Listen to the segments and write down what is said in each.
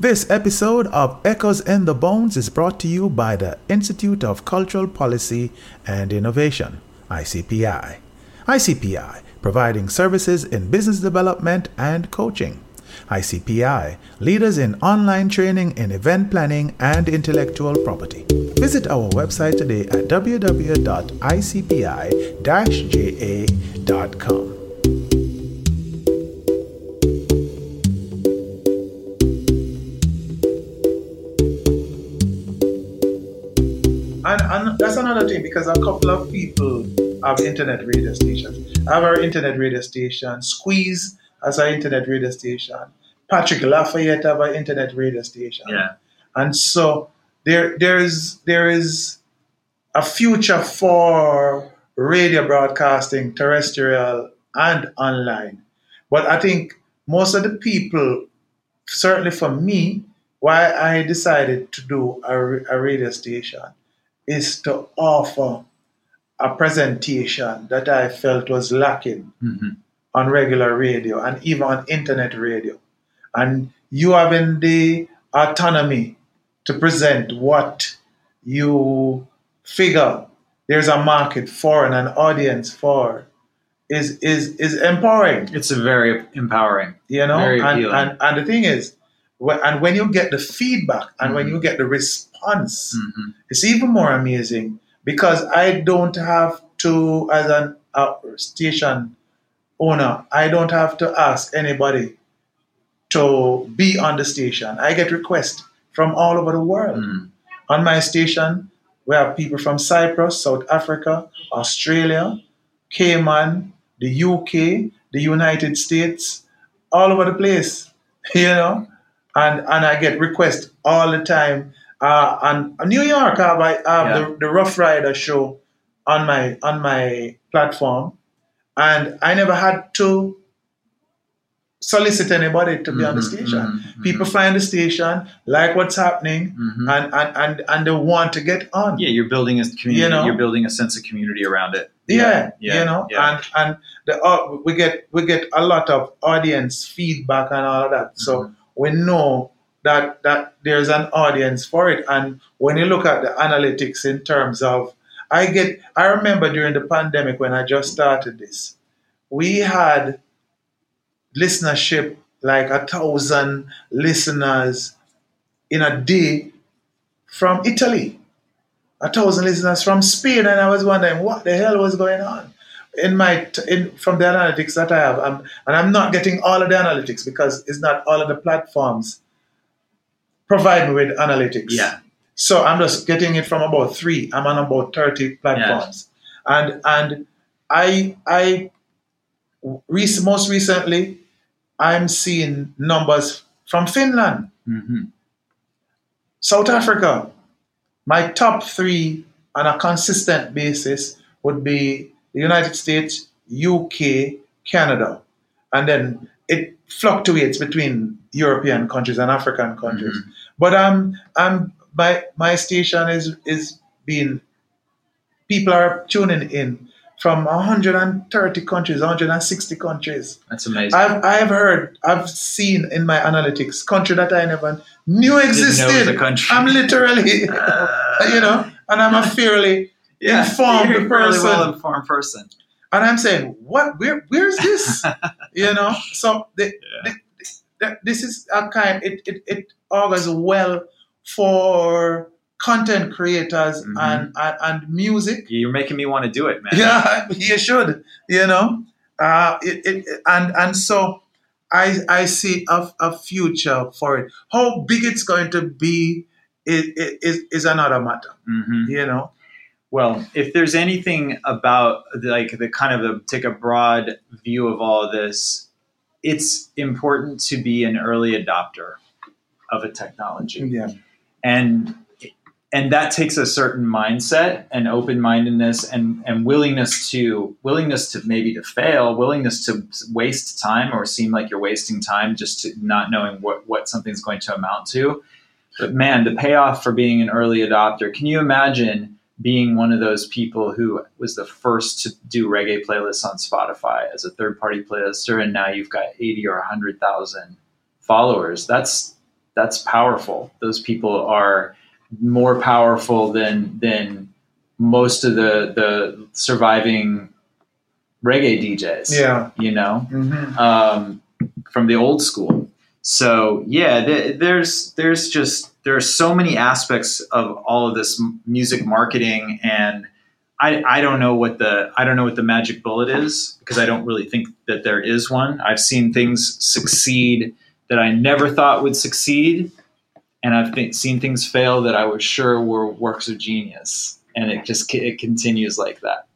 This episode of Echoes in the Bones is brought to you by the Institute of Cultural Policy and Innovation, ICPI. ICPI, providing services in business development and coaching. ICPI, leaders in online training in event planning and intellectual property. Visit our website today at www.icpi-ja.com. another thing because a couple of people have internet radio stations. I have our internet radio station, Squeeze has our internet radio station, Patrick Lafayette have our internet radio station. Yeah. And so there there is there is a future for radio broadcasting, terrestrial and online. But I think most of the people, certainly for me, why I decided to do a, a radio station is to offer a presentation that I felt was lacking Mhm. on regular radio and even on internet radio. And you having the autonomy to present what you figure there's a market for and an audience for is is is empowering It's a very empowering. you know Very and, and and the thing is and when you get the feedback and when Mhm. you get the response Mhm. it's even more amazing because I don't have to, as an uh, station owner, I don't have to ask anybody to be on the station. I get requests from all over the world. Mhm. On my station, we have people from Cyprus, South Africa, Australia, Cayman, the UK, the United States, all over the place, you know. And and I get requests all the time. Uh, and New York, I have, I have Yeah. the, the Rough Rider show on my on my platform, and I never had to solicit anybody to be on the Mhm, station. mhm, People find the station, like what's happening, mhm. and, and, and, and they want to get on. Yeah, you're building a community. You know? You're building a sense of community around it. Yeah, yeah, you know, yeah. and and the uh, we get we get a lot of audience feedback and all of that. So. We know that that there's an audience for it. And when you look at the analytics in terms of, I get, I remember during the pandemic when I just started this, we had listenership like a thousand listeners in a day from Italy. A thousand listeners from Spain, and I was wondering what the hell was going on in my t- in from the analytics that I have, I'm, and I'm not getting all of the analytics because it's not all of the platforms provide me with analytics. Yeah. So I'm just getting it from about three. I'm on about thirty platforms, and and I I rec- most recently I'm seeing numbers from Finland. Mhm. South Africa, my top three on a consistent basis would be the United States, UK, Canada, and then it fluctuates between European countries and African countries. Mhm. But um, um, my my station is is being people are tuning in from 130 countries, 160 countries. That's amazing. I've I've heard, I've seen in my analytics country that I never knew Didn't know it was existed. country. I'm literally, you know, and I'm a fairly, yeah, informed you're a fairly person. well informed person. and I'm saying, what? Where? Where's this? you know. So the, Yeah. the, the, this is a kind. It it it augurs well for content creators Mhm. and, and and music. You're making me want to do it, man. Yeah, you should. You know, uh, it, it and and so I I see a, a future for it. How big it's going to be is is, is another matter. hmm You know. Well, if there's anything about like the kind of a, take a broad view of all of this, it's important to be an early adopter of a technology. Yeah. and and that takes a certain mindset and open-mindedness and and willingness to willingness to maybe to fail willingness to waste time or seem like you're wasting time just to not knowing what what something's going to amount to but man the payoff for being an early adopter can you imagine being one of those people who was the first to do reggae playlists on Spotify as a third party playlister and now you've got 80 or 100,000 followers that's that's powerful. Those people are more powerful than than most of the the surviving reggae DJs. Yeah. you know, hmm um, from the old school. So yeah, th- there's there's just there are so many aspects of all of this music marketing, and I I don't know what the I don't know what the magic bullet is because I don't really think that there is one. I've seen things succeed that I never thought would succeed, and I've th- seen things fail that I was sure were works of genius, and it just it continues like that.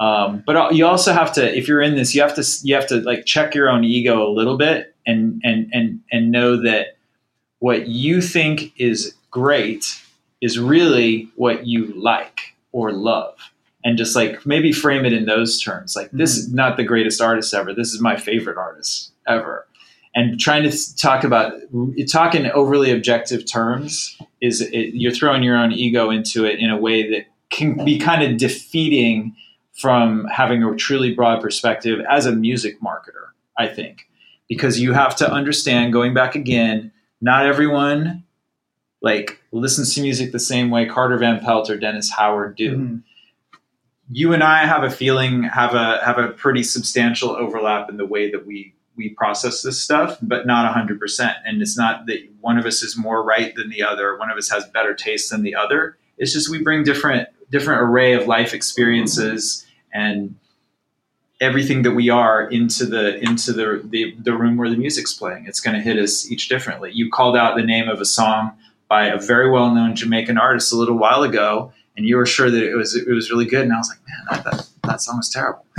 Um, but you also have to, if you're in this, you have to you have to like check your own ego a little bit and and and and know that what you think is great is really what you like or love, and just like maybe frame it in those terms. Like this is mm-hmm. not the greatest artist ever. This is my favorite artist ever. And trying to talk about talk in overly objective terms is it, you're throwing your own ego into it in a way that can be kind of defeating from having a truly broad perspective as a music marketer, I think. Because you have to understand, going back again, not everyone like listens to music the same way Carter Van Pelt or Dennis Howard do. Mhm. You and I have a feeling, have a have a pretty substantial overlap in the way that we we process this stuff, but not hundred percent. And it's not that one of us is more right than the other, one of us has better taste than the other. It's just we bring different different array of life experiences and everything that we are into the into the the, the room where the music's playing. It's going to hit us each differently. You called out the name of a song by a very well known Jamaican artist a little while ago, and you were sure that it was it was really good. And I was like, man, that that, that song was terrible.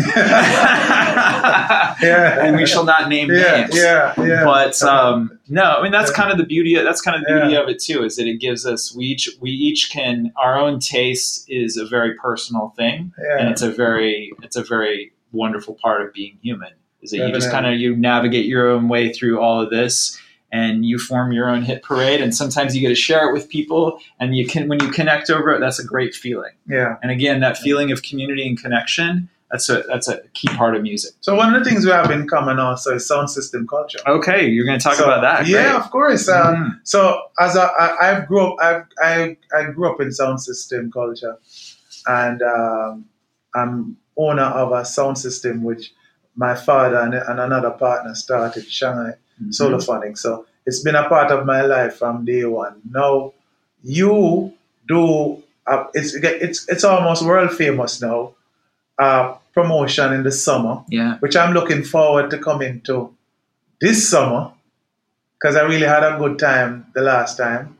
yeah. and we shall not name Yeah, names. yeah, yeah. But um, no, I mean that's kind of the beauty. Of, that's kind of the beauty Yeah. of it too, is that it gives us we each we each can our own taste is a very personal thing, and it's a very it's a very wonderful part of being human. Is that you just kind of you navigate your own way through all of this, and you form your own hit parade. And sometimes you get to share it with people, and you can when you connect over it, that's a great feeling. yeah. And again, that feeling of community and connection. That's a that's a key part of music. So one of the things we have in common also is sound system culture. Okay, you're going to talk So, about that. Yeah, Great. of course. Uh, Mhm. So as I, I, I grew up, I, I, I grew up in sound system culture, and um, I'm owner of a sound system which my father and, and another partner started, Shanghai Mhm. Solophonic. So it's been a part of my life from day one. Now you do uh, it's it's it's almost world famous now. Uh, promotion in the summer Yeah. which I'm looking forward to coming to this summer because I really had a good time the last time.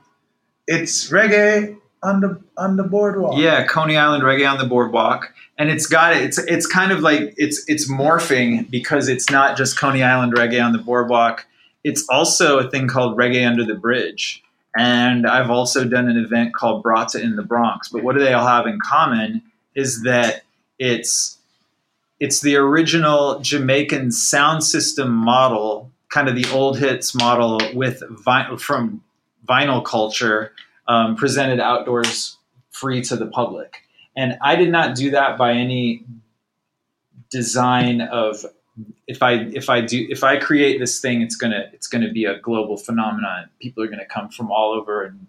It's reggae on the on the boardwalk. Yeah, Coney Island Reggae on the Boardwalk, and it's got it. it's it's kind of like it's it's morphing because it's not just Coney Island Reggae on the Boardwalk. It's also a thing called Reggae Under the Bridge, and I've also done an event called Brata in the Bronx. But what do they all have in common is that it's it's the original Jamaican sound system model, kind of the old hits model with vi- from vinyl culture um, presented outdoors free to the public. And I did not do that by any design of if I if I do if I create this thing, it's gonna it's gonna be a global phenomenon. People are gonna come from all over, and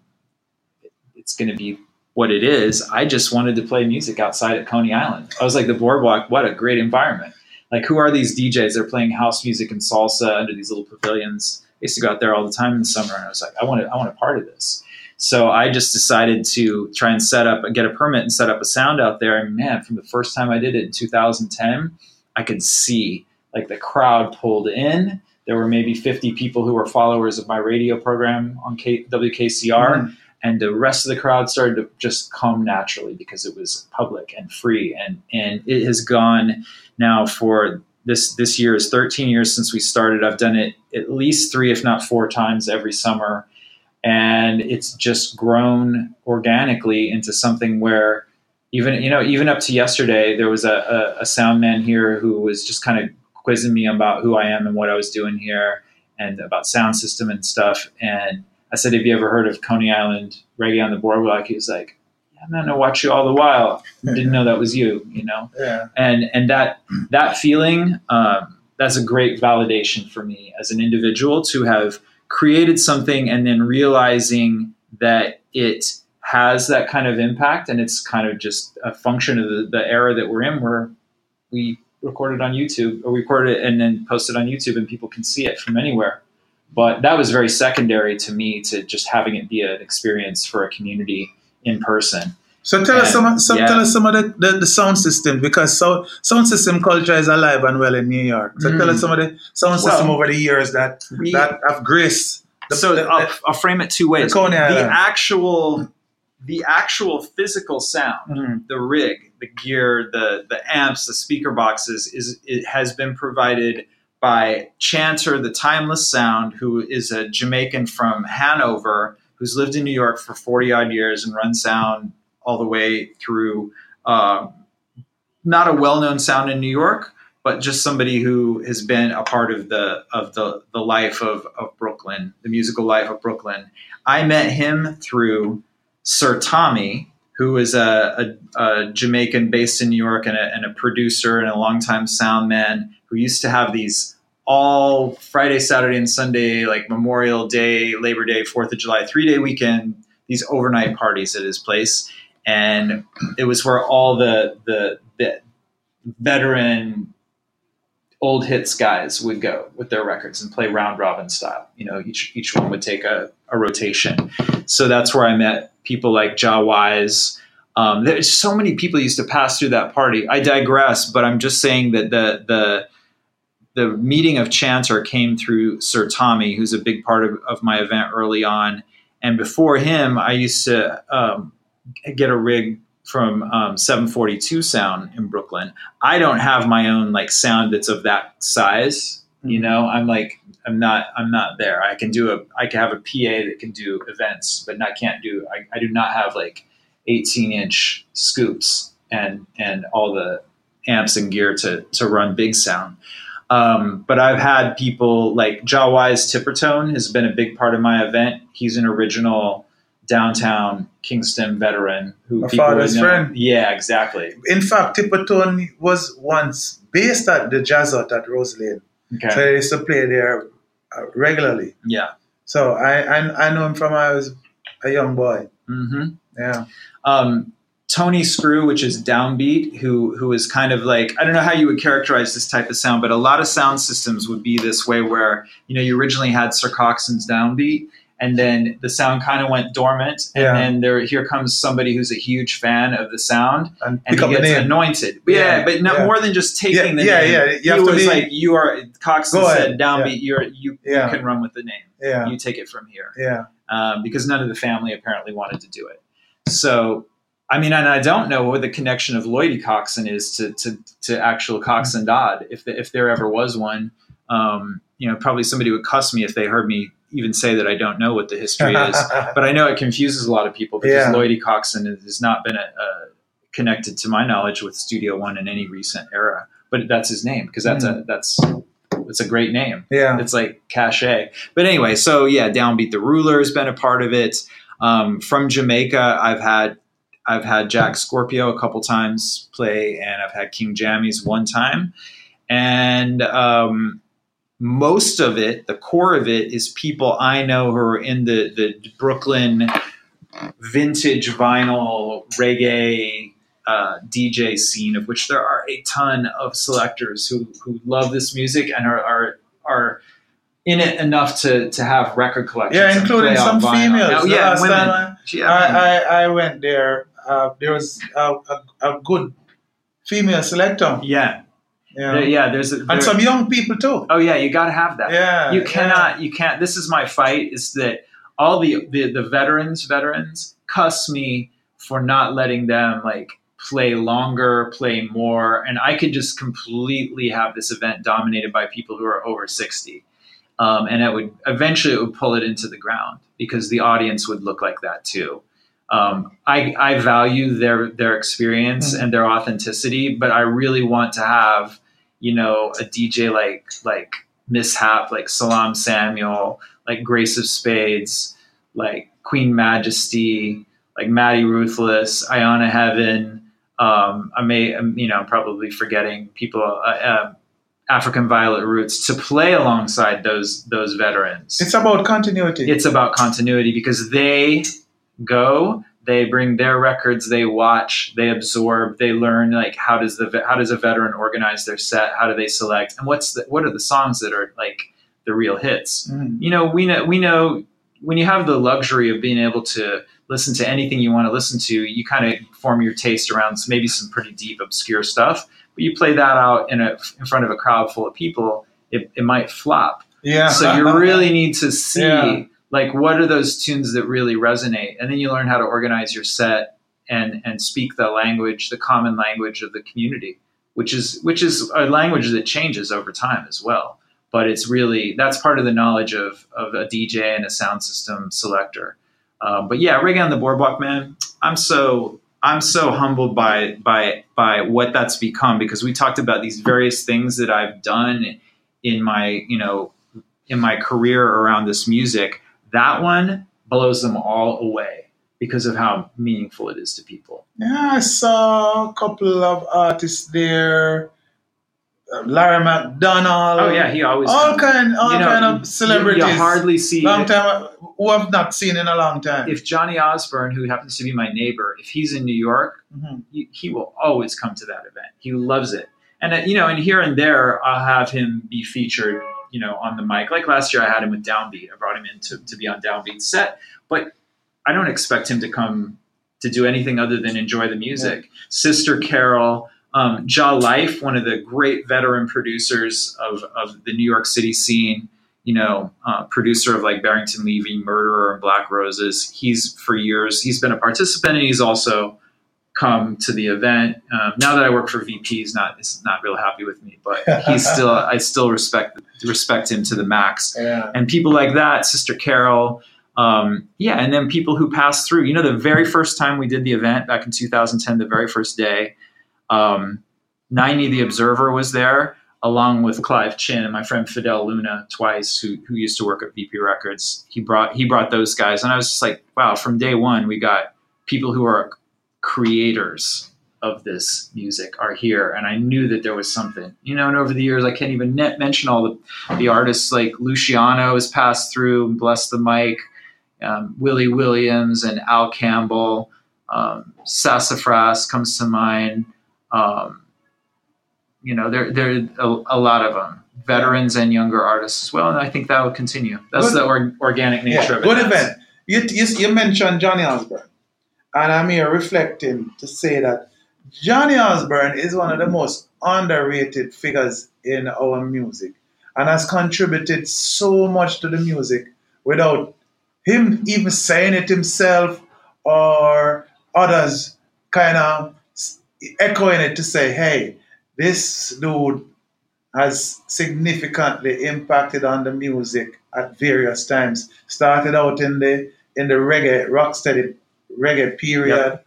it's gonna be what it is. I just wanted to play music outside at Coney Island. I was like the boardwalk. What a great environment! Like who are these DJs? They're playing house music and salsa under these little pavilions. I used to go out there all the time in the summer, and I was like, I want to I want a part of this. So I just decided to try and set up, get a permit and set up a sound out there. And man, from the first time I did it in 2010, I could see like the crowd pulled in. There were maybe 50 people who were followers of my radio program on K- WKCR, Mhm. and the rest of the crowd started to just come naturally because it was public and free. And and it has gone now for this this year is 13 years since we started. I've done it at least three, if not four times every summer and it's just grown organically into something where even you know even up to yesterday there was a, a, a sound man here who was just kind of quizzing me about who i am and what i was doing here and about sound system and stuff. And i said have you ever heard of coney island reggae on the boardwalk? He was like yeah man i watch you all the while. Didn't know that was you you know? Yeah. and and that that feeling um, that's a great validation for me as an individual to have created something and then realizing that it has that kind of impact and it's kind of just a function of the, the era that we're in where we record it on YouTube or record it and then post it on YouTube and people can see it from anywhere. But that was very secondary to me to just having it be an experience for a community in person. So tell us some, some yeah. tell us some of the, the, the sound system because so, sound system culture is alive and well in New York. So tell Mm. us some of the sound Well, system over the years that We- that have graced the, so the- I'll, I'll frame it two ways. the Island. actual, the actual physical sound, Mhm. the rig, the gear, the the amps, the speaker boxes is it has been provided by Chanter, the Timeless Sound, who is a Jamaican from Hanover who's lived in New York for forty odd years and runs sound all the way through. Uh, not a well-known sound in New York, but just somebody who has been a part of the of the the life of, of Brooklyn, the musical life of Brooklyn. I met him through Sir Tommy, who is a, a, a Jamaican based in New York and a, and a producer and a longtime sound man who used to have these all Friday, Saturday, and Sunday, like Memorial Day, Labor Day, Fourth of July, three day weekend, these overnight parties at his place. And it was where all the the, the veteran old hits guys would go with their records and play round robin style. You know, each each one would take a, a rotation. So that's where I met people like Jah Wise. Um, there's so many people used to pass through that party. I digress, but I'm just saying that the the the meeting of Chanter came through Sir Tommy, who's a big part of, of my event early on. And before him, I used to um, get a rig from um, 742 Sound in Brooklyn. I don't have my own like sound that's of that size. You know, I'm like I'm not I'm not there. I can do a I can have a PA that can do events, but not can't do I, I do not have like 18 inch scoops and and all the amps and gear to to run big sound. Um, but I've had people like Jah Wise Tippertone has been a big part of my event. He's an original downtown Kingston veteran who people father's know. friend. Yeah, exactly. In fact, Tippertone was once based at the Jazz Hut at Rose Lane. Okay. So they used to play there uh, regularly. yeah. So I, I I know him from when I was a young boy. hmm Yeah. um, Tony Screw, which is downbeat, who who is kind of like I don't know how you would characterize this type of sound, but a lot of sound systems would be this way where you know you originally had Sir Coxsone's downbeat, and then the sound kind of went dormant, and Yeah. then there here comes somebody who's a huge fan of the sound, And and he gets anointed. Yeah, Yeah, but not yeah. more than just taking Yeah, the yeah, name. yeah, you He was like, "You are." Coxsone Go said, ahead. "Downbeat, you're you Yeah. can run with the name. Yeah. You take it from here." Yeah. um, because none of the family apparently wanted to do it. So, I mean, and I don't know what the connection of Lloydie Coxsone is to to, to actual Coxsone Dodd, if the, if there ever was one. Um, you know, probably somebody would cuss me if they heard me even say that I don't know what the history is. But I know it confuses a lot of people because Yeah. Lloydie Coxsone has not been a, a connected to my knowledge with Studio One in any recent era. But that's his name because that's a that's it's a great name yeah. it's like cachet. But anyway, so yeah, Downbeat the Ruler has been a part of it. Um, from Jamaica, I've had I've had Jack Scorpio a couple times play, and I've had King Jammy's one time, and um, most of it, the core of it, is people I know who are in the the Brooklyn vintage vinyl reggae uh, DJ scene, of which there are a ton of selectors who, who love this music and are, are are in it enough to, to have record collections. Yeah, including some females. The yeah, last women. time Yeah, I. I, I went there. Uh, there was a, a, a good female selector. yeah, Yeah. There- yeah. There's a, there- And some young people too. oh yeah, you got to have that. Yeah. you yeah. cannot you can't this is my fight is that all the, the the veterans veterans cuss me for not letting them like play longer play more and i could just completely have this event dominated by people who are over 60 um, and it would eventually it would pull it into the ground because the audience would look like that too um, I, I value their their experience Mhm. and their authenticity but i really want to have you know a dj like like mishap like Salam Samuel, like Grace of Spades, like Queen Majesty, like Maddie Ruthless, Iona Heaven. Um, I may, um, you know, probably forgetting people. Uh, uh, African Violet Roots to play alongside those those veterans. It's about continuity. It's about continuity because they go, they bring their records, they watch, they absorb, they learn like how does the how does a veteran organize their set, how do they select, and what's the, what are the songs that are like the real hits. Mm. You know, we know we know when you have the luxury of being able to listen to anything you want to listen to, you kind of form your taste around maybe some pretty deep, obscure stuff. But you play that out in a in front of a crowd full of people, it, it might flop. Yeah. So you really need to see Yeah. Like what are those tunes that really resonate, and then you learn how to organize your set and and speak the language, the common language of the community, which is which is a language that changes over time as well. But it's really that's part of the knowledge of of a DJ and a sound system selector. Um, but yeah, reggae on the boardwalk, man. I'm so I'm so humbled by by by what that's become because we talked about these various things that I've done in my you know in my career around this music. That one blows them all away because of how meaningful it is to people. Yeah, I saw a couple of artists there. Uh, Larry McDonald. Oh yeah, he always all kind, all you know, kind of celebrities. You, hardly see long time who I've not seen in a long time. if Johnny Osbourne, who happens to be my neighbor, if he's in New York, Mhm. he, he will always come to that event. He loves it. And uh, you know, and here and there, I'll have him be featured, you know, on the mic. Like last year, I had him with Downbeat. I brought him in to, to be on Downbeat's set, but I don't expect him to come to do anything other than enjoy the music. Sister Carol, um, Jah Life, one of the great veteran producers of, of the New York City scene, you know, uh, producer of like Barrington Levy, Murderer, and Black Roses. He's for years, he's been a participant and he's also come to the event. Um, now that I work for VP, he's not, is not real happy with me, but he's still, I still respect, respect him to the max Yeah. and people like that, Sister Carol, um, yeah, and then people who passed through. You know, the very first time we did the event back in 2010, the very first day, um, Niney the Observer was there, along with Clive Chin and my friend Fidel Luna twice, who, who used to work at VP Records. He brought he brought those guys, and I was just like, wow! From day one, we got people who are creators of this music are here, and I knew that there was something. You know, and over the years, I can't even net mention all the the artists like Luciano has passed through and blessed the mic, um, Willie Williams and Al Campbell, um, Sassafras comes to mind. Um, you know, there there are a, a lot of them, veterans and younger artists as well, and I think that will continue. That's Good. the or, organic nature Yeah, of it. good event. You, you, you mentioned Johnny Osbourne, and I'm here reflecting to say that Johnny Osbourne is one of the most underrated figures in our music and has contributed so much to the music without him even saying it himself or others kind of echoing it to say, hey, this dude has significantly impacted on the music at various times. Started out in the in the reggae rocksteady reggae period.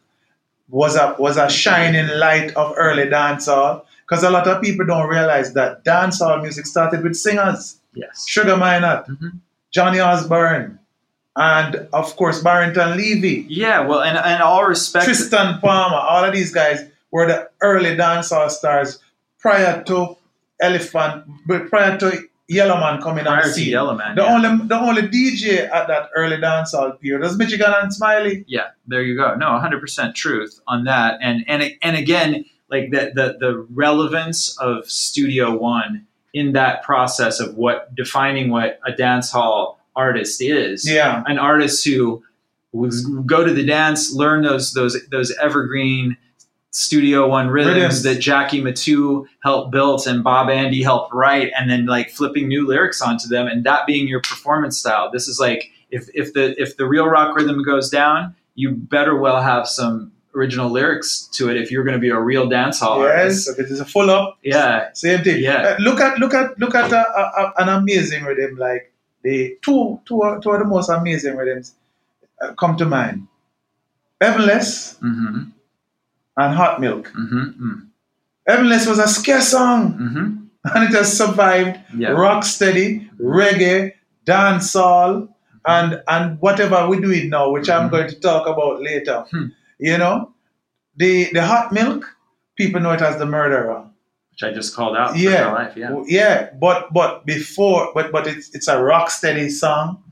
Was a was a shining light of early dancehall because a lot of people don't realize that dancehall music started with singers, Yes. Sugar Minott, Mhm. Johnny Osbourne, and of course Barrington Levy, Yeah. Well, and and all respect. Triston Palmer. All of these guys were the early dancehall stars prior to Elephant, but prior to Yellowman coming on the to scene. Yellowman. The yeah. only the only DJ at that early dancehall period was Michigan and Smiley. yeah there you go no 100% truth on that and and and again like the the, the relevance of studio one in that process of what defining what a dance hall artist is Yeah, an artist who was go to the dance learn those those those evergreen studio one rhythms, Rhythms. that jackie mittoo helped build and bob andy helped write and then like flipping new lyrics onto them and that being your performance style this is like if if the if the real rock rhythm goes down you better well have some original lyrics to it if you're going to be a real dance hall yes, artist if it is a full up, yeah same thing. Yeah. Uh, look at look at look at a, a, a- an amazing rhythm like the two two are- two of the most amazing rhythms uh, come to mind. Heavenless mm-hmm and Hot Milk. mm-hmm Heavenless was a ska song mm-hmm and it has survived yeah rocksteady, reggae, dancehall, and and whatever we're doing now, which I'm Mhm. going to talk about later. Hmm. You know, the the hot milk, people know it as the murderer. which I just called out. For Yeah. Life. Yeah. Yeah, but but before, but but it's it's a rock steady song,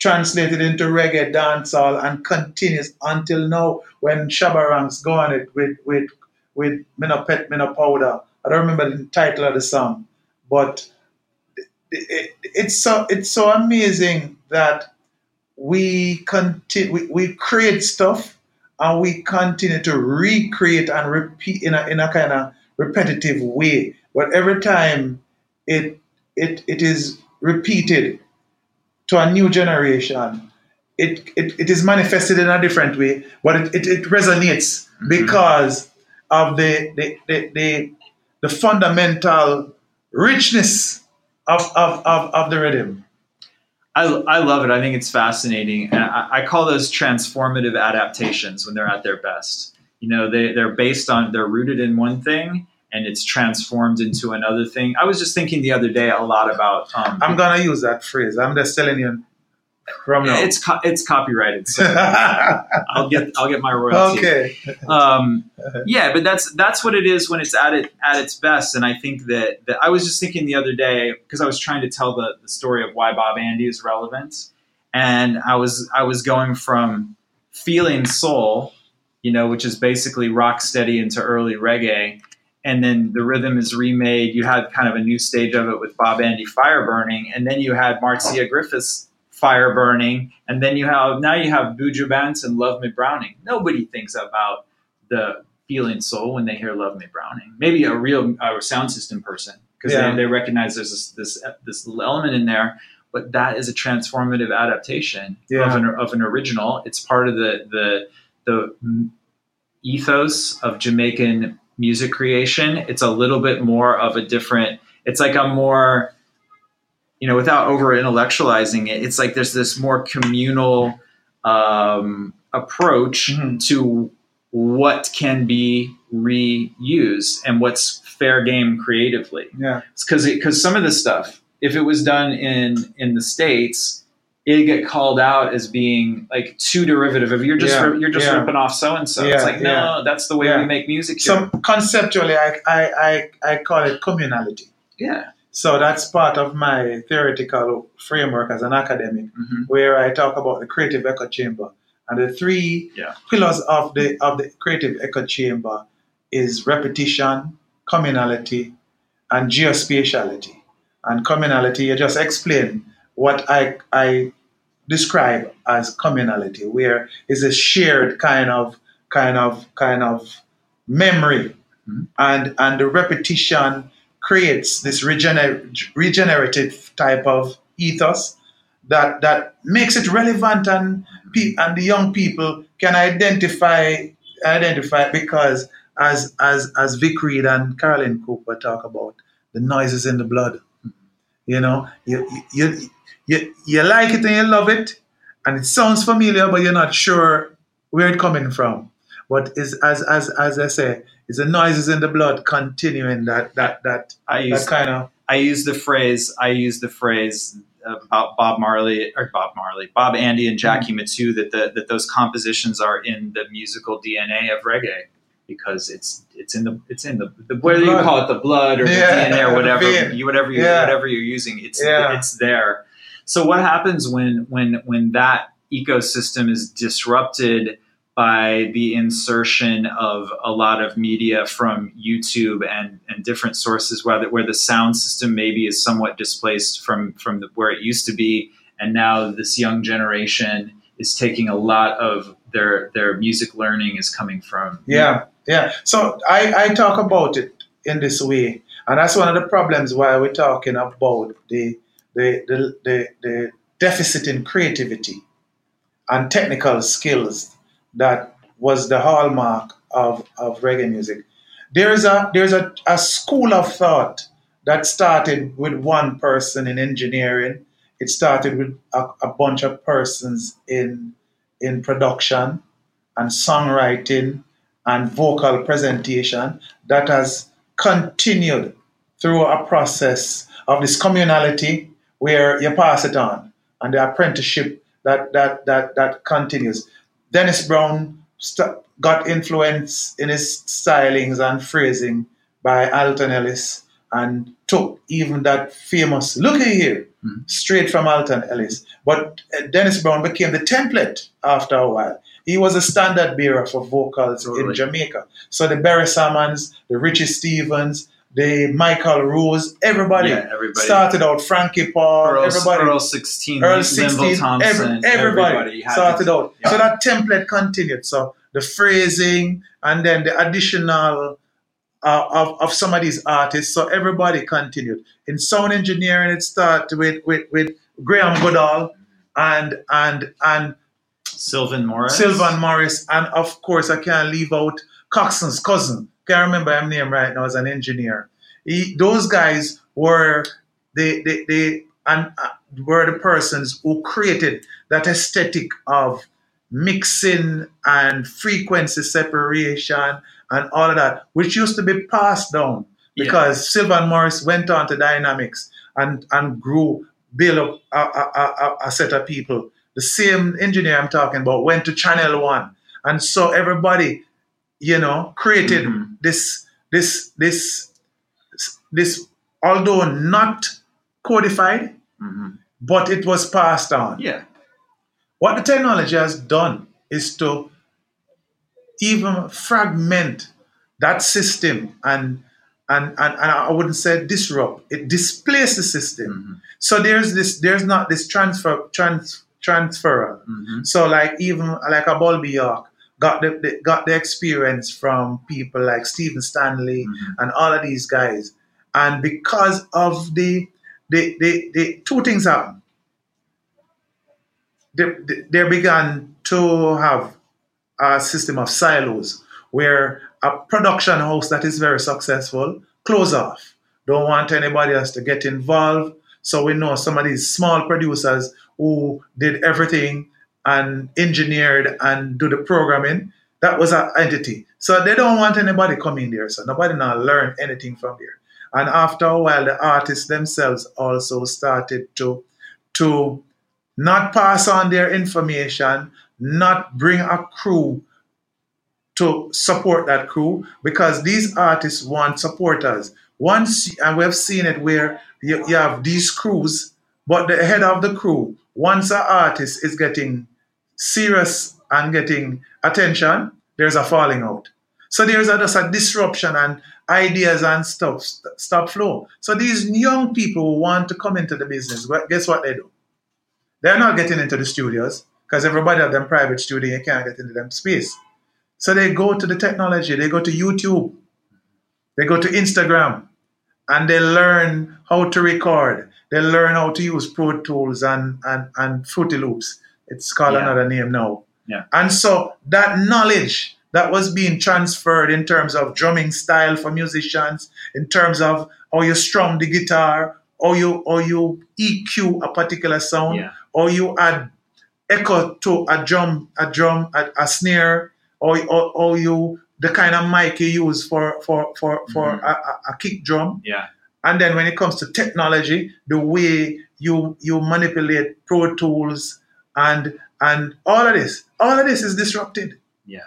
translated into reggae dancehall and continues until now. When Shabba Ranks go on it with with with Minna Pet Minna Powder. I don't remember the title of the song, but it, it, it's so it's so amazing that we continue we, we create stuff and we continue to recreate and repeat in a in a kind of repetitive way. But every time it it it is repeated to a new generation, it it, it is manifested in a different way, but it, it, it resonates Mhm. because of the the, the, the the fundamental richness of, of, of, of the rhythm. I, I love it. I think it's fascinating. And I, I call those transformative adaptations when they're at their best. You know, they, they're based on, they're rooted in one thing and it's transformed into another thing. I was just thinking the other day a lot about. Um, I'm gonna use that phrase. I'm just telling you from now. it's co- it's copyrighted, so I'll get I'll get my royalty. okay. um, yeah, but that's that's what it is when it's at it at its best. And I think that, that I was just thinking the other day because I was trying to tell the, the story of why Bob Andy is relevant, and I was I was going from feeling soul, you know, which is basically rock steady into early reggae. And then the rhythm is remade. You had kind of a new stage of it with Bob Andy Fire Burning, and then you had Marcia Griffiths Fire Burning, and then you have now you have Buju Banton and Love Me Browning. Nobody thinks about the feeling soul when they hear Love Me Browning. Maybe a real uh, sound system person because Yeah. they, they recognize there's this, this this element in there. But that is a transformative adaptation Yeah. of an of an original. It's part of the the the ethos of Jamaican music creation. It's a little bit more of a different. It's like a more you know, without over intellectualizing it, it's like there's this more communal um, approach Mhm. to what can be reused and what's fair game creatively. Yeah. Because because some of the stuff, if it was done in in the states, it'd get called out as being like too derivative. If you're just Yeah, you're just yeah. ripping off so and so, it's like no, that's the way we make music. Here. So conceptually, I, I, I, I call it communality. yeah. So that's part of my theoretical framework as an academic, Mhm. where I talk about the creative echo chamber. And the three Yeah. pillars of the of the creative echo chamber is repetition, communality, and geospatiality. And communality, you just explain what I I describe as communality, where is a shared kind of kind of kind of memory, Mhm. and and the repetition creates this regener- regenerative type of ethos that that makes it relevant and pe- and the young people can identify identify because as as as Vic Reed and Carolyn Cooper talk about the noises in the blood. You know, you you you, you like it and you love it, and it sounds familiar, but you're not sure where it's coming from. But is as as as I say, is the noises in the blood continuing that that that I use that kind of I use the phrase. I use the phrase uh, about Bob Marley or Bob Marley, Bob Andy, and Jackie mm-hmm. Mittoo that the, that those compositions are in the musical DNA of reggae because it's it's in the it's in the, the whether you call it the blood or Yeah, the DNA or whatever you whatever you Yeah. whatever you're using it's Yeah. it's there. So what happens when when when that ecosystem is disrupted by the insertion of a lot of media from YouTube and, and different sources, where the, where the sound system maybe is somewhat displaced from from the, where it used to be, and now this young generation is taking a lot of their their music learning is coming from Yeah, yeah. So I, I talk about it in this way, and that's one of the problems why we're talking about the the the, the, the deficit in creativity and technical skills that was the hallmark of, of reggae music. There's a there's a, a school of thought that started with one person in engineering. It started with a, a bunch of persons in in production and songwriting and vocal presentation that has continued through a process of this communality where you pass it on and the apprenticeship that that that that continues. Dennis Brown st- got influence in his stylings and phrasing by Alton Ellis and took even that famous looky here Mhm. straight from Alton Ellis. But uh, Dennis Brown became the template after a while. He was a standard bearer for vocals in Jamaica. So the Barry Salmons, the Richie Stephens, the Michael Rose, everybody yeah, everybody. started out. Frankie Paul, Earl, everybody. Earl 16, Earl 16, Thompson, every, everybody, had started out. yeah. So that template continued. So the phrasing and then the additional uh, of, of some of these artists. So everybody continued. In sound engineering, it started with, with, with Graeme Goodall and and and Sylvan Morris. Sylvan Morris, and of course I can't leave out Coxsone's cousin. Can't remember his name right now as an engineer. He, those guys were they they, they and uh, were the persons who created that aesthetic of mixing and frequency separation and all of that, which used to be passed down Yeah. because Sylvan Morris went on to Dynamics and and grew, built up a, a, a, a set of people. The same engineer I'm talking about went to Channel One, and so everybody, you know, created Mhm. this this this this although not codified, Mhm. but it was passed on. Yeah. What the technology has done is to even fragment that system and and, and, and I wouldn't say disrupt, it displaces the system. Mhm. So there's this there's not this transfer trans transfer. Mhm. So like even like a Bulby York got the, the got the experience from people like Stephen Stanley Mhm. and all of these guys. And because of the the, the, the two things happened. They, they- they began to have a system of silos where a production house that is very successful close off. Don't want anybody else to get involved. So we know some of these small producers who did everything and engineered and do the programming. That was an entity. So they don't want anybody coming there. So nobody now learn anything from there. And after a while, the artists themselves also started to to not pass on their information, not bring a crew to support that crew because these artists want supporters. Once, and we've seen it where you, you have these crews, but the head of the crew, once an artist is getting serious and getting attention, there's a falling out. So there's a, just a disruption and ideas and stuff stop flow. So these young people who want to come into the business, guess what they do? They're not getting into the studios because everybody have them private studio, you can't get into them space. So they go to the technology, they go to YouTube, they go to Instagram, and they learn how to record. They learn how to use Pro Tools and, and, and Fruity Loops. It's called Yeah. another name now. Yeah. And so that knowledge that was being transferred in terms of drumming style for musicians, in terms of how you strum the guitar, or you or you EQ a particular sound, Yeah. or you add echo to a drum, a drum, a, a snare, or, or or you the kind of mic you use for for for for Mhm. a, a, a kick drum. Yeah. And then when it comes to technology, the way you you manipulate Pro Tools and and all of this, all of this is disrupted. Yeah.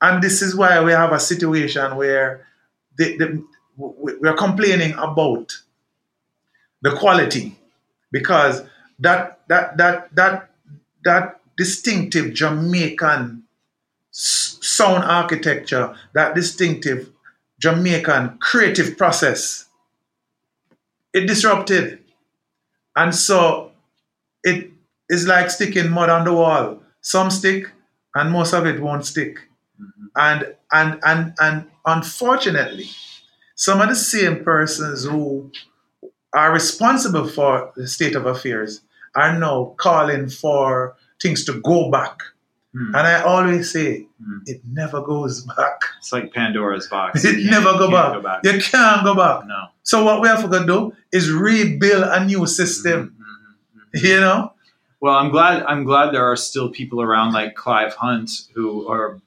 And this is why we have a situation where the, the, we- we're complaining about the quality because that that that that that distinctive Jamaican sound architecture, that distinctive Jamaican creative process, it disrupted, and so it is like sticking mud on the wall. Some stick, and most of it won't stick. Mhm. And and and and unfortunately, some of the same persons who are responsible for the state of affairs are now calling for things to go back. Hmm. And I always say Hmm. it never goes back. It's like Pandora's box. It You never go back. go back. You can't go back. No. So what we have to do is rebuild a new system. Mhm, mhm, mhm. You know? Well, I'm glad. I'm glad there are still people around like Clive Hunt who are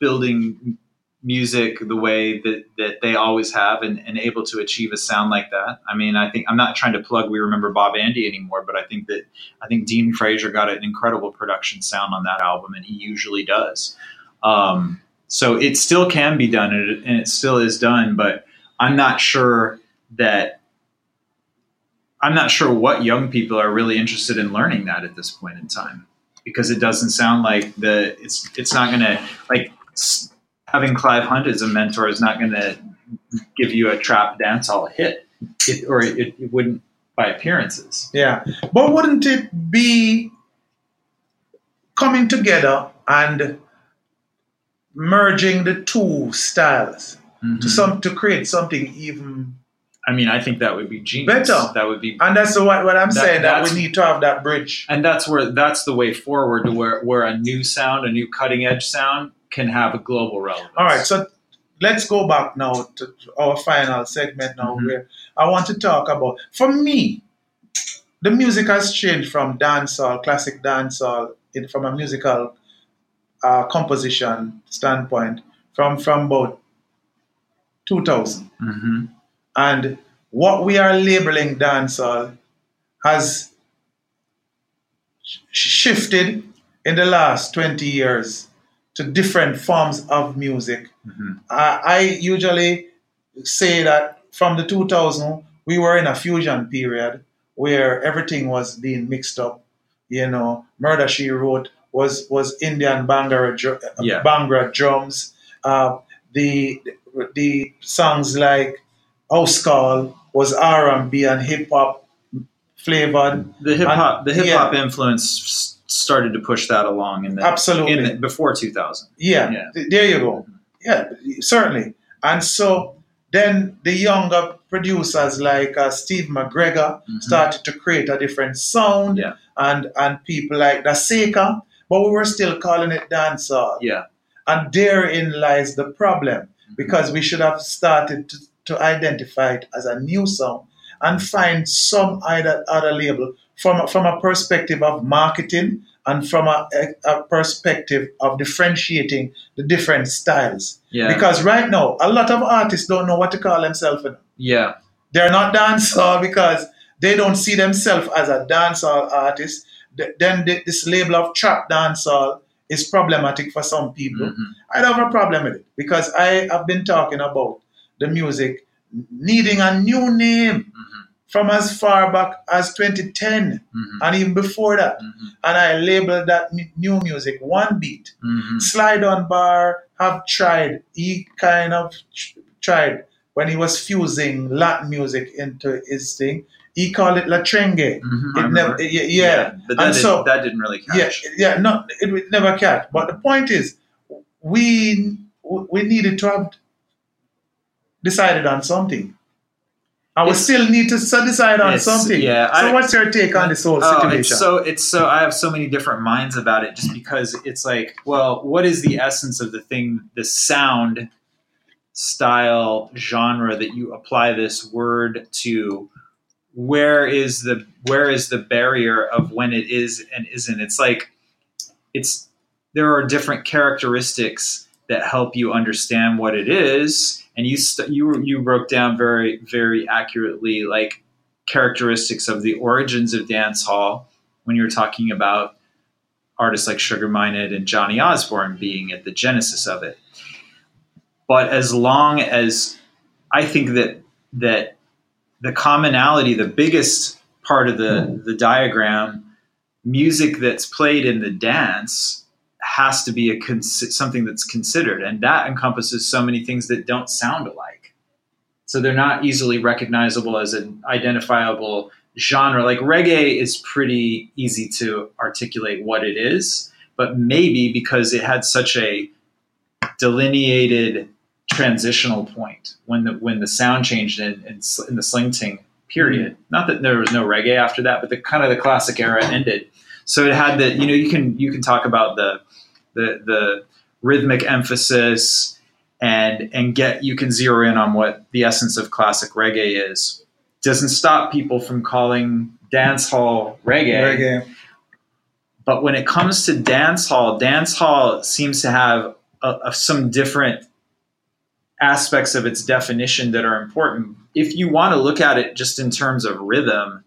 building music the way that, that they always have and, and able to achieve a sound like that. I mean, I think I'm not trying to plug We Remember Bob Andy anymore, but I think that I think Dean Fraser got an incredible production sound on that album, and he usually does. Um, so it still can be done, and it, and it still is done. But I'm not sure that I'm not sure what young people are really interested in learning that at this point in time because it doesn't sound like the it's it's not going to like having Clive Hunt as a mentor is not going to give you a trap dance dancehall hit it, or it, it wouldn't by appearances. Yeah, but wouldn't it be coming together and merging the two styles to mm-hmm. some to create something even? I mean, I think that would be genius. Better. That would be And that's what, what I'm That- saying. That we need to have that bridge. and that's where that's the way forward to where where a new sound, a new cutting edge sound can have a global relevance. All right, so let's go back now to our final segment now, Mhm. where I want to talk about. For me, the music has changed from dancehall, classic dancehall, in, from a musical uh, composition standpoint, from from about 2000. hmm And what we are labeling dancehall has shifted in the last 20 years to different forms of music. hmm I, I usually say that from the 2000, we were in a fusion period where everything was being mixed up. You know, Murder She Wrote was was Indian Bhangra, dr- Yeah. Bhangra drums. Uh, the the songs like House Call was R&B and hip hop flavored. The hip hop the hip hop influence started to push that along in the Absolutely. in the, before 2000. Yeah, Yeah. th- there you go. Yeah, certainly. And so then the younger producers like uh, Steve McGregor Mhm. started to create a different sound, Yeah. and and people like the Seeker, but we were still calling it dancehall. Yeah. And therein lies the problem because we should have started to, to identify it as a new sound and find some other, other label from, from a perspective of marketing and from a, a perspective of differentiating the different styles. Yeah. Because right now, a lot of artists don't know what to call themselves. yeah. They're not dancehall because they don't see themselves as a dancehall artist. Then this label of trap dancehall is problematic for some people. Mhm. I don't have a problem with it because I have been talking about the music needing a new name Mhm. from as far back as 2010 Mhm. and even before that. Mhm. And I labeled that new music One Beat. Mhm. Slide on Bar have tried, he kind of tr- tried when he was fusing Latin music into his thing. He called it La Trengue. Mhm. It never, remember. yeah, yeah. but that, And did, so- that didn't really catch. Yeah, yeah, no, it would never catch. But the point is, we we needed to have decided on something. And we still need to decide on something. yeah, so, I- what's your take on this whole Oh, situation? it's so it's so I have so many different minds about it just because it's like, well, what is the essence of the thing, the sound style genre that you apply this word to? Where is the where is the barrier of when it is and isn't? It's like it's there are different characteristics that help you understand what it is, and you st- you you broke down very very accurately like characteristics of the origins of dance hall when you were talking about artists like Sugar Minott and Johnny Osbourne being at the genesis of it. But as long as I think that that the commonality, the biggest part of the, the diagram, music that's played in the dance has to be a cons- something that's considered, and that encompasses so many things that don't sound alike. So they're not easily recognizable as an identifiable genre. Like reggae is pretty easy to articulate what it is, but maybe because it had such a delineated transitional point when the when the sound changed in, in, in the Sleng Teng period. Mm-hmm. Not that there was no reggae after that, but the kind of the classic era ended. So it had the you know you can you can talk about the the the rhythmic emphasis and and get you can zero in on what the essence of classic reggae is. Doesn't stop people from calling dance hall reggae, Reggae. but when it comes to dance hall, dance hall seems to have a, a- some different aspects of its definition that are important. If you want to look at it just in terms of rhythm,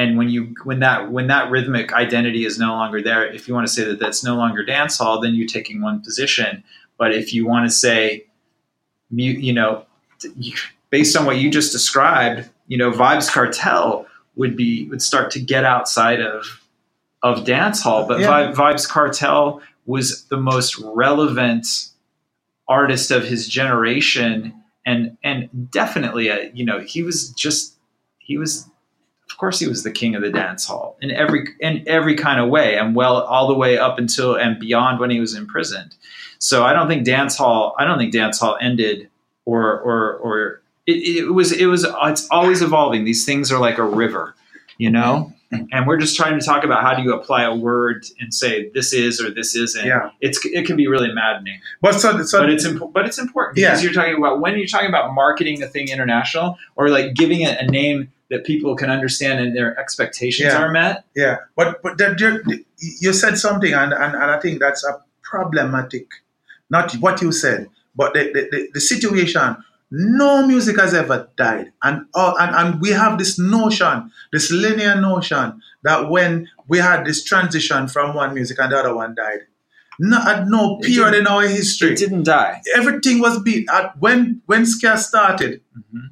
and when you when that when that rhythmic identity is no longer there, if you want to say that that's no longer dance hall, then you're taking one position. But if you want to say, you know, based on what you just described, you know, Vybz Kartel would be would start to get outside of of dance hall, but Yeah. Vi- Vybz Kartel was the most relevant artist of his generation, and and definitely, a, you know, he was just he was. Of course, he was the king of the dance hall in every in every kind of way, and well, all the way up until and beyond when he was imprisoned. So I don't think dance hall. I don't think dance hall ended or or or it, it was it was it's always evolving. These things are like a river, you know. And we're just trying to talk about how do you apply a word and say this is or this isn't. Yeah. It's it can be really maddening, But so, so but it's imp- but it's important because you're talking about when you're talking about marketing a thing international or like giving it a name that people can understand and their expectations Yeah. are met. Yeah, but but there, there, you said something, and, and, and I think that's a problematic. Not what you said, but the, the, the, the situation. No music has ever died, and, uh, and and we have this notion, this linear notion that when we had this transition from one music and the other one died, no, at no period in our history, It didn't die. everything was beat. At when when ska started, Mhm.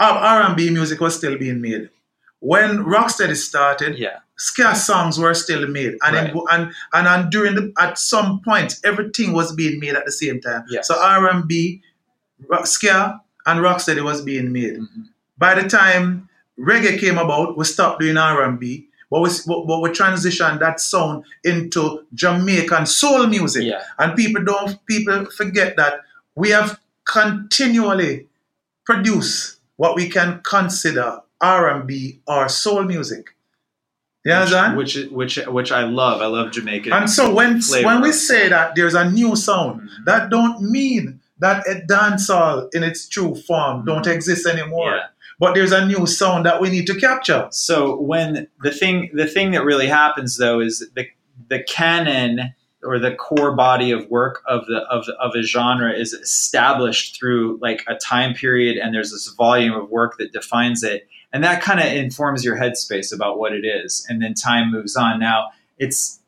R and B music was still being made. When Rocksteady started, Yeah. ska songs were still made, and Right. in, and and and during the at some point, everything was being made at the same time. Yes. So R and B, rock- ska, and rocksteady was being made. Mhm. By the time reggae came about, we stopped doing R and B, but we but, we transitioned that sound into Jamaican soul music. Yeah. And people don't people forget that we have continually produced what we can consider R and B or soul music. You understand? Which which which I love. I love Jamaican. And so when flavor. when we say that there's a new sound, Mhm. that don't mean that a dancehall in its true form don't Mhm. exist anymore. Yeah. But there's a new sound that we need to capture. So when the thing the thing that really happens though is the the canon or the core body of work of the of of a genre is established through like a time period and there's this volume of work that defines it and that kind of informs your headspace about what it is and then time moves on now it's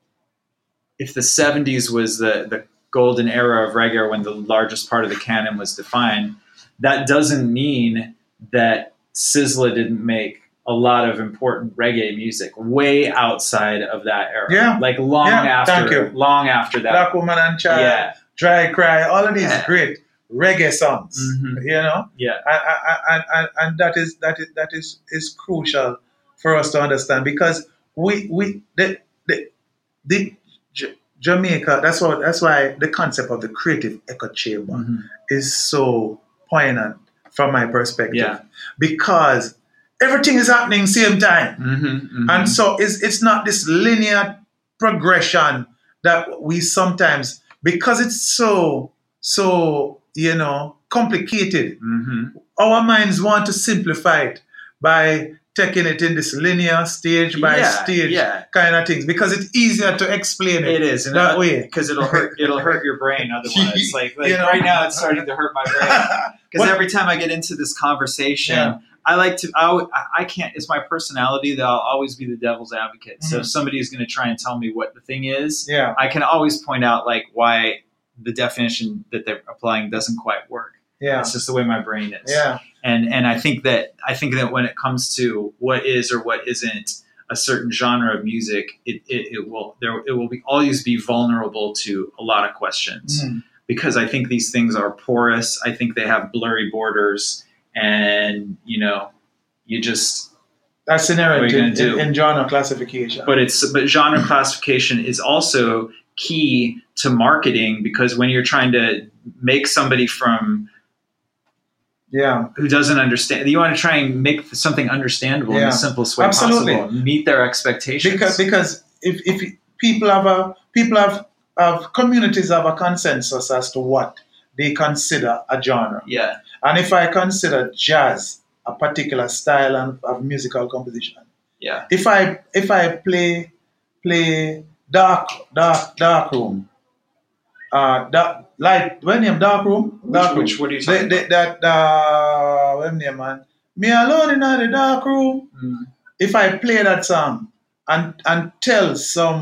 if the 70s was the the golden era of reggae when the largest part of the canon was defined that doesn't mean that Sizzla didn't make a lot of important reggae music way outside of that era. Yeah. Like long Yeah, thank after you. long after that. Black Woman and Child, yeah. Dry Cry, all of these Yeah. great reggae songs. Mhm. You know? Yeah. and, and, and, and that is that is that is is crucial for us to understand because we we the the, the Jamaica that's what that's why the concept of the creative echo chamber Mhm. is so poignant from my perspective Yeah. because everything is happening same time Mhm. Mhm. and so it's it's not this linear progression that we sometimes because it's so so you know complicated Mhm. our minds want to simplify it by taking it in this linear stage by Yeah, stage yeah. kind of things because it's easier to explain it, It is that way. because it'll hurt it'll hurt your brain otherwise. Like, like You know? right now it's starting to hurt my brain. Because every time I get into this conversation, Yeah. I like to. I can't. It's my personality that I'll always be the devil's advocate. So Mhm. if somebody is going to try and tell me what the thing is, yeah, I can always point out like why the definition that they're applying doesn't quite work. yeah, It's just the way my brain is. yeah, And and I think that I think that when it comes to what is or what isn't a certain genre of music, it, it, it will there it will be always be vulnerable to a lot of questions Mhm. because I think these things are porous. I think they have blurry borders, and you know, you just. That's inherent in, in genre classification. But it's but genre classification is also key to marketing because when you're trying to make somebody from yeah, who doesn't understand, you want to try and make something understandable in Yeah. the simplest way Absolutely. possible, meet their expectations. because because if, if people have a people have have communities have a consensus as to what they consider a genre. yeah, And if I consider jazz a particular style of, of musical composition, yeah, if I if I play play dark dark dark room, uh, dark, like when name? Dark room, dark which, which what are you the- that uh, when name man, me alone in the dark room. Mm, If I play that song and and tell some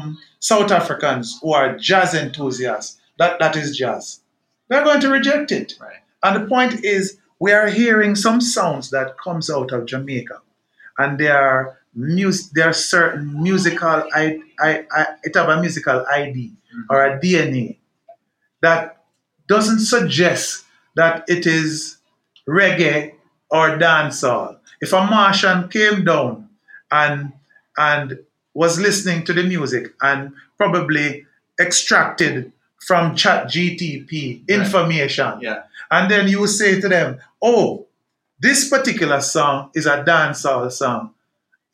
South Africans who are jazz enthusiasts that that is jazz, they're going to reject it. Right. And the point is, we are hearing some sounds that comes out of Jamaica, and there are mus- there are certain musical I, I, I it have a musical ID or a DNA that doesn't suggest that it is reggae or dancehall. If a Martian came down and and was listening to the music and probably extracted from chat GTP information Yeah. and then you say to them, oh, this particular song is a dancehall song.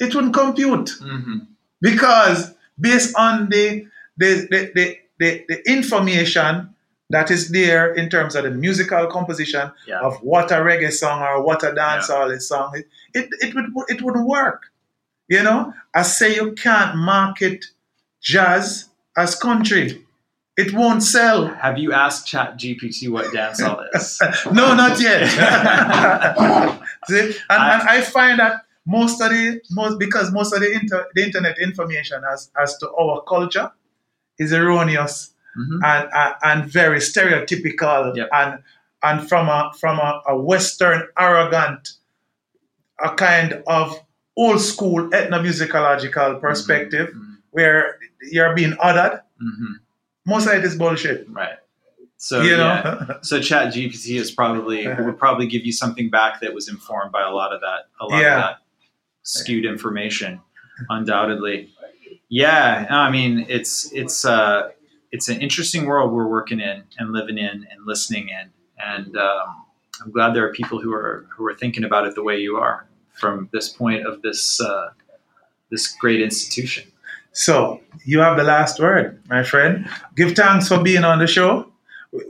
It wouldn't compute hmm because based on the the, the, the, the, the information that is there in terms of the musical composition Yeah. of what a reggae song or what a dancehall song, it, it, it, would, it wouldn't work. You know, I say you can't market jazz as country. It won't sell. Have you asked Chat GPT what dancehall is? No, not yet. See? And, and I find that most of the most because most of the, inter, the internet information as as to our culture is erroneous Mhm. and, and and very stereotypical Yep. and and from a from a, a Western arrogant a kind of old school ethnomusicological perspective Mhm. where you're being othered. Mhm. Most of it is bullshit. Right. So you yeah. So Chat GPT is probably would probably give you something back that was informed by a lot of that a lot Yeah. of that skewed information, undoubtedly. Yeah, I mean it's it's uh, it's an interesting world we're working in and living in and listening in, and um, I'm glad there are people who are who are thinking about it the way you are from this point of this uh, this great institution. So you have the last word, my friend. Give thanks for being on the show.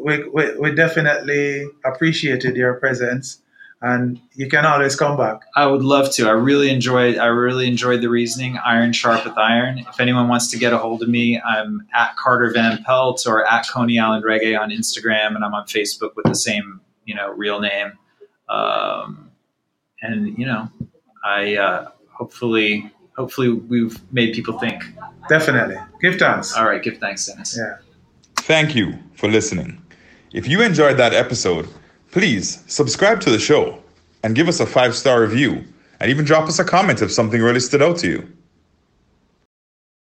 We, we, we definitely appreciated your presence, and you can always come back. I would love to. I really enjoyed. I really enjoyed the reasoning. Iron sharpeth iron. If anyone wants to get a hold of me, I'm at Carter Van Pelt or at Coney Island Reggae on Instagram, and I'm on Facebook with the same, you know, real name. Um, and you know, I uh, hopefully, hopefully, we've made people think. Definitely. Give thanks. All right, give thanks, Dennis. Yeah. Thank you for listening. If you enjoyed that episode, please subscribe to the show and give us a five star review and even drop us a comment if something really stood out to you.